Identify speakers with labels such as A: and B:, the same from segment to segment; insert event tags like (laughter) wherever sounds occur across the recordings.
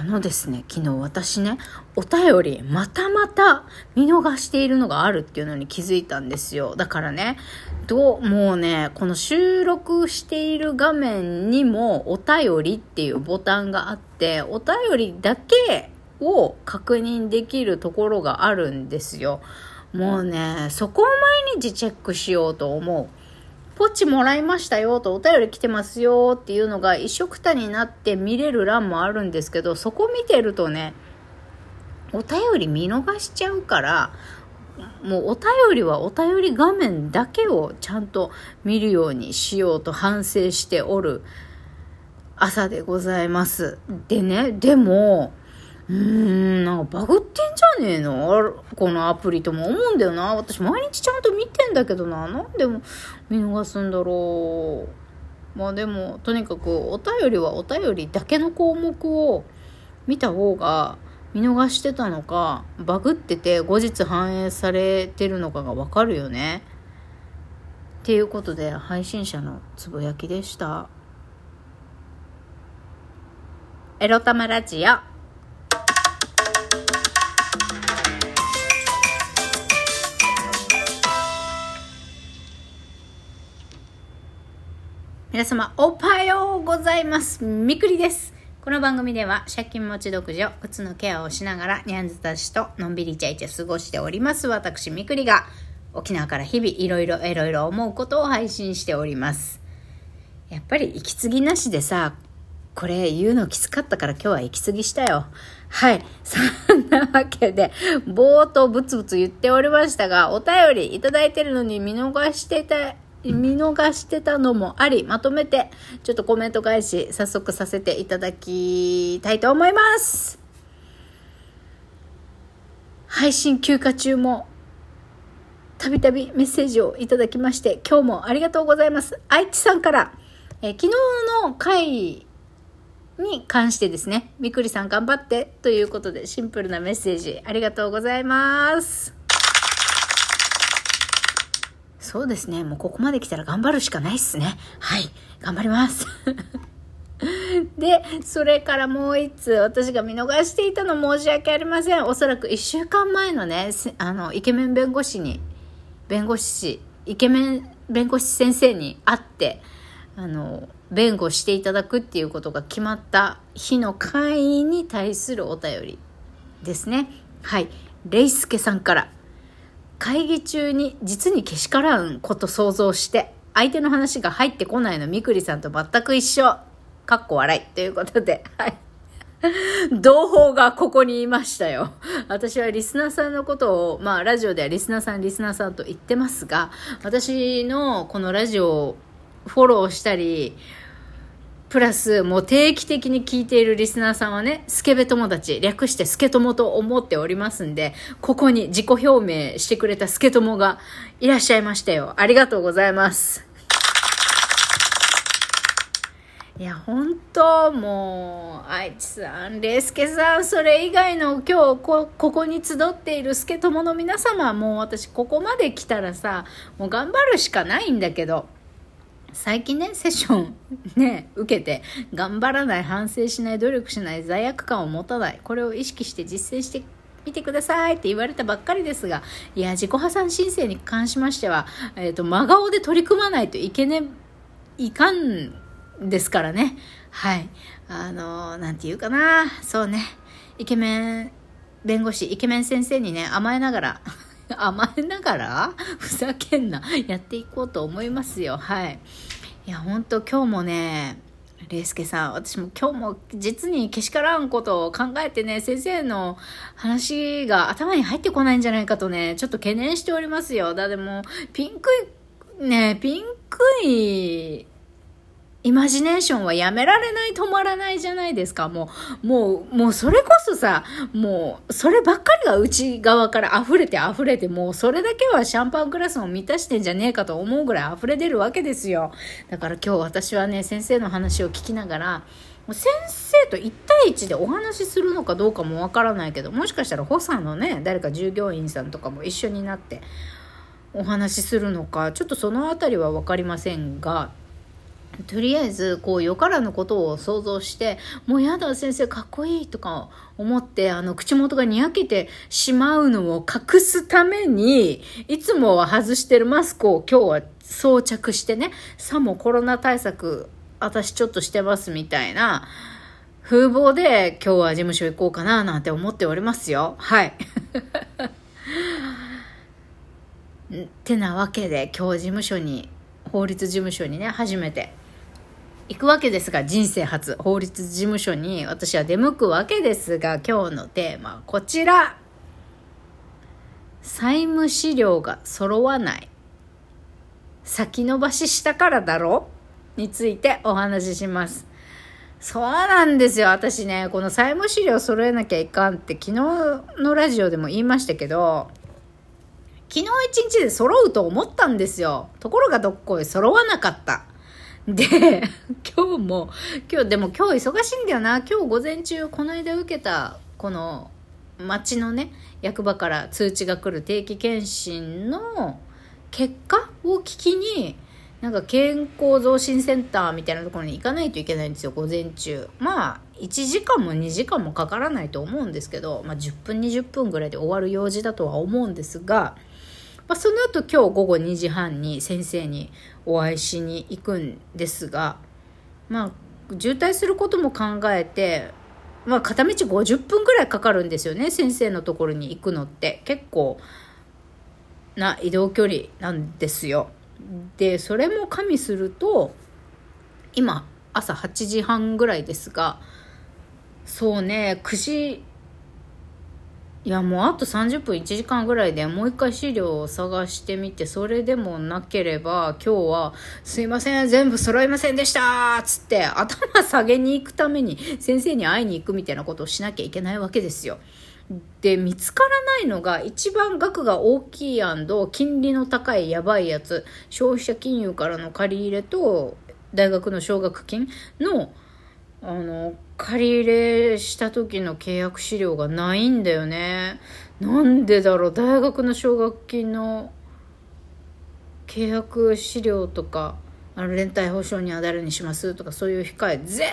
A: あのですね、昨日私ね、お便りまたまた見逃しているのがあるっていうのに気づいたんですよ。だからね、どう、もうね、この収録している画面にもお便りっていうボタンがあって、お便りだけを確認できるところがあるんですよ。もうね、そこを毎日チェックしようと思う。ポチもらいましたよとお便り来てますよっていうのが一緒くたになって見れる欄もあるんですけど、そこ見てるとね、お便り見逃しちゃうから、もうお便りはお便り画面だけをちゃんと見るようにしようと反省しておる朝でございます。でね、でも、うーん、なんかバグってんじゃねえの？このアプリとも思うんだよな。私毎日ちゃんと見てんだけどな。なんでも見逃すんだろう。まあでも、とにかくお便りはお便りだけの項目を見た方が見逃してたのか、バグってて後日反映されてるのかがわかるよね。っていうことで配信者のつぶやきでした。エロタマラジオ。皆様、おはようございます。みくりです。この番組では、借金持ち独自を、靴のケアをしながら、ニャンズたちとのんびりイチャイチャ過ごしております。私、みくりが、沖縄から日々、いろいろいろいろ思うことを配信しております。やっぱり、息継ぎなしでさ、これ言うのきつかったから今日は息継ぎしたよ。はい。そんなわけで、ぼーっとブツブツ言っておりましたが、お便りいただいてるのに見逃してた見逃してたのもあり、まとめて、ちょっとコメント返し、早速させていただきたいと思います。配信休暇中も、たびたびメッセージをいただきまして、今日もありがとうございます。愛知さんから、え昨日の回に関してですね、みくりさん頑張ってということでシンプルなメッセージありがとうございます。そうですね。もうここまで来たら頑張るしかないっすね。はい。頑張ります。(laughs) で、それからもう一つ、私が見逃していたの申し訳ありません。おそらく一週間前のね、あの、イケメン弁護士に、弁護士、イケメン弁護士先生に会って、あの、弁護していただくっていうことが決まった日の会員に対するお便りですね。はい。レイスケさんから会議中に実にけしからんこと想像して、相手の話が入ってこないのみくりさんと全く一緒。かっこ笑い。ということで、はい。同胞がここにいましたよ。私はリスナーさんのことを、まあラジオではリスナーさん、リスナーさんと言ってますが、私のこのラジオをフォローしたり、プラス、もう定期的に聞いているリスナーさんはね、スケベ友達、略してスケ友と思っておりますんで、ここに自己表明してくれたスケ友がいらっしゃいましたよ。ありがとうございます。いや、本当もう、愛知さん、レイスケさん、それ以外の今日こ、ここに集っている助友の皆様、もう私ここまで来たらさ、もう頑張るしかないんだけど、最近ね、セッションね、受けて、頑張らない、反省しない、努力しない、罪悪感を持たない、これを意識して実践してみてくださいって言われたばっかりですが、いや、自己破産申請に関しましては、えっ、ー、と、真顔で取り組まないといけね、いかんですからね。はい。あの、なんて言うかな。そうね。イケメン弁護士、イケメン先生にね、甘えながら (laughs) 甘えながら (laughs) ふざけんな。やっていこうと思いますよ。はい。いや、ほんと今日もね、レイスケさん、私も今日も実にけしからんことを考えてね、先生の話が頭に入ってこないんじゃないかとね、ちょっと懸念しておりますよ。だっても、ピンクい、ね、ピンクいイマジネーションはやめられない、止まらないじゃないですか。もう、もう、もうそれこそさ、もう、そればっかりが内側から溢れて溢れて、もうそれだけはシャンパングラスを満たしてんじゃねえかと思うぐらい溢れ出るわけですよ。だから今日私はね、先生の話を聞きながら、先生と1対1でお話しするのかどうかもわからないけど、もしかしたら補佐のね、誰か従業員さんとかも一緒になってお話しするのか、ちょっとそのあたりはわかりませんが、とりあえずこうよからぬことを想像してもうやだ先生かっこいいとか思ってあの口元がにやけてしまうのを隠すためにいつもは外してるマスクを今日は装着してねさもコロナ対策私ちょっとしてますみたいな風貌で今日は事務所行こうかななんて思っておりますよ。はい。(laughs) ってなわけで今日事務所に法律事務所にね初めて行くわけですが人生初。法律事務所に私は出向くわけですが今日のテーマはこちら。債務資料が揃わない。先延ばししたからだろ？についてお話しします。そうなんですよ。私ねこの債務資料揃えなきゃいかんって昨日のラジオでも言いましたけど昨日一日で揃うと思ったんですよ。ところがどっこい揃わなかった。で、(laughs) 今日も、今日、でも今日忙しいんだよな。今日午前中、この間受けた、この、町のね、役場から通知が来る定期検診の結果を聞きに、なんか健康増進センターみたいなところに行かないといけないんですよ、午前中。まあ、1時間も2時間もかからないと思うんですけど、まあ10分20分ぐらいで終わる用事だとは思うんですが、まあ、その後今日午後2時半に先生にお会いしに行くんですが、まあ、渋滞することも考えて、まあ、片道50分ぐらいかかるんですよね、先生のところに行くのって。結構な移動距離なんですよ。で、それも加味すると、今、朝8時半ぐらいですが、そうね、9時いやもうあと30分1時間ぐらいでもう一回資料を探してみてそれでもなければ今日は「すいません全部揃いませんでした」っつって頭下げに行くために先生に会いに行くみたいなことをしなきゃいけないわけですよ。で見つからないのが一番額が大きい金利の高いやばいやつ消費者金融からの借り入れと大学の奨学金のあの借り入れした時の契約資料がないんだよね。なんでだろう？大学の奨学金の契約資料とかあの連帯保証には誰にしますとかそういう控え絶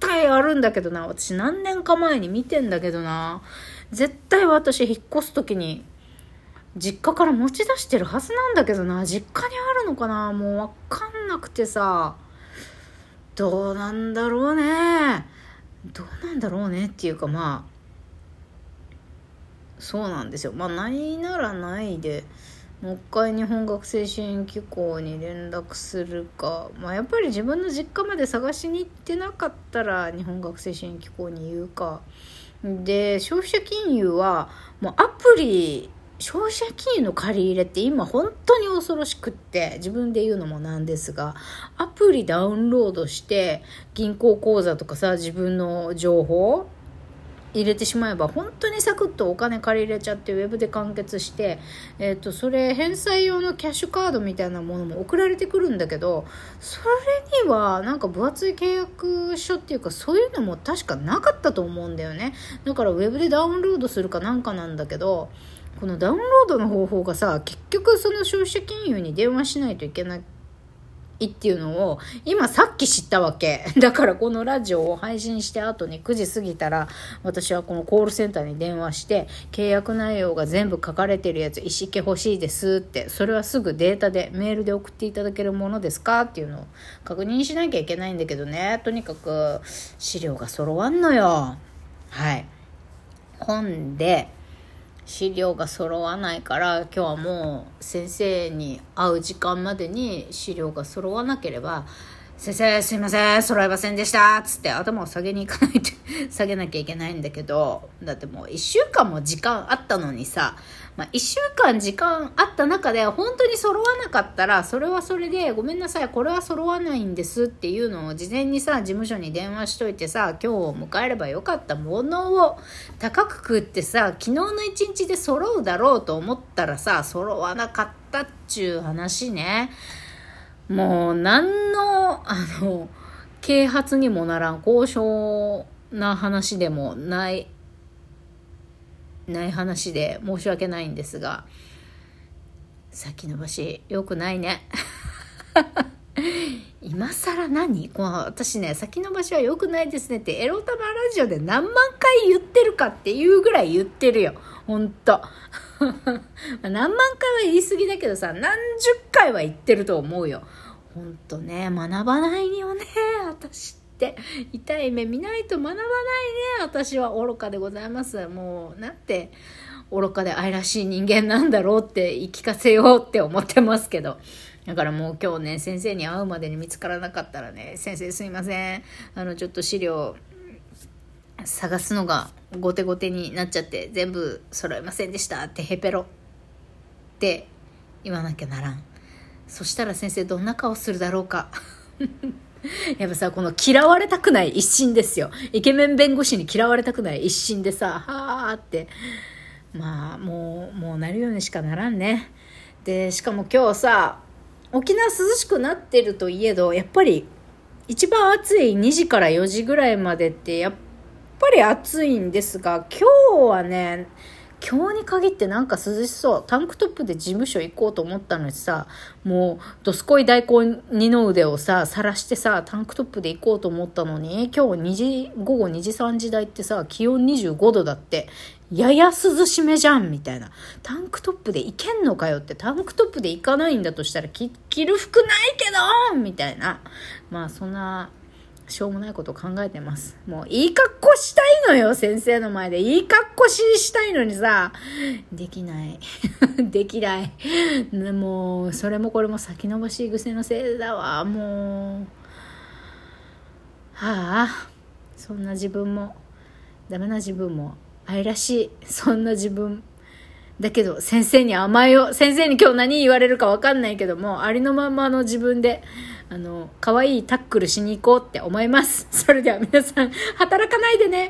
A: 対あるんだけどな。私何年か前に見てんだけどな。絶対私引っ越す時に実家から持ち出してるはずなんだけどな。実家にあるのかな？もうわかんなくてさ。どうなんだろうね。どうなんだろうねっていうかまあそうなんですよ。まあないならないでもう一回日本学生支援機構に連絡するか、まあ、やっぱり自分の実家まで探しに行ってなかったら日本学生支援機構に言うか。で消費者金融はもうアプリ消費者金融の借り入れって今本当に恐ろしくって自分で言うのもなんですがアプリダウンロードして銀行口座とかさ自分の情報入れてしまえば本当にサクッとお金借り入れちゃってウェブで完結して、えーと、それ返済用のキャッシュカードみたいなものも送られてくるんだけどそれにはなんか分厚い契約書っていうかそういうのも確かなかったと思うんだよね。だからウェブでダウンロードするかなんかなんだけどこのダウンロードの方法がさ結局その消費者金融に電話しないといけないっていうのを今さっき知ったわけ。(laughs) だからこのラジオを配信して後に9時過ぎたら私はこのコールセンターに電話して契約内容が全部書かれてるやつ一式欲しいですってそれはすぐデータでメールで送っていただけるものですかっていうのを確認しなきゃいけないんだけどね。とにかく資料が揃わんのよ。はい。本で資料が揃わないから今日はもう先生に会う時間までに資料が揃わなければ先生すいません揃えませんでしたつって頭を下げに行かないと下げなきゃいけないんだけどだってもう1週間も時間あったのにさ、まあ、1週間時間あった中で本当に揃わなかったらそれはそれでごめんなさいこれは揃わないんですっていうのを事前にさ事務所に電話しといてさ今日を迎えればよかったものを高く食ってさ昨日の一日で揃うだろうと思ったらさ揃わなかったっちゅう話ね。もう何の、あの、啓発にもならん、交渉な話でもない、ない話で申し訳ないんですが、先延ばし、良くないね。(laughs) 今更何？この私ね、先延ばしは良くないですねってエロ玉ラジオで何万回言ってるかっていうぐらい言ってるよ。ほんと。何万回は言い過ぎだけどさ、何十回は言ってると思うよ。ほんとね、学ばないよね、私って。って痛い目見ないと学ばないね、私は愚かでございます。もう、なんて、愚かで愛らしい人間なんだろうって言い聞かせようって思ってますけど。だからもう今日ね、先生に会うまでに見つからなかったらね、先生すいません。あの、ちょっと資料探すのが後手後手になっちゃって全部揃えませんでしたってヘペロって言わなきゃならん。そしたら先生どんな顔するだろうか。(laughs) (laughs) やっぱさ、この嫌われたくない一心ですよ。イケメン弁護士に嫌われたくない一心でさ、はーって。まあ、もう、もうなるようにしかならんね。で、しかも今日さ、沖縄涼しくなってるといえど、やっぱり一番暑い2時から4時ぐらいまでってやっぱり暑いんですが、今日はね、今日に限ってなんか涼しそう。タンクトップで事務所行こうと思ったのにさ、もう、どすこい大根二の腕をさ、晒してさ、タンクトップで行こうと思ったのに、今日2時、午後2時3時台ってさ、気温25度だって、やや涼しめじゃんみたいな。タンクトップで行けんのかよって、タンクトップで行かないんだとしたら、着る服ないけどみたいな。まあ、そんな、しょうもないこと考えてます。もういい格好したいのよ、先生の前で。いい格好ししたいのにさ、できない。(laughs) できない。もう、それもこれも先延ばし癖のせいだわ、もう。はあ、そんな自分も、ダメな自分も、愛らしい。そんな自分。だけど、先生に甘えよう。先生に今日何言われるかわかんないけども、ありのままの自分で、あの、可愛いタックルしに行こうって思います。それでは皆さん、働かないでね。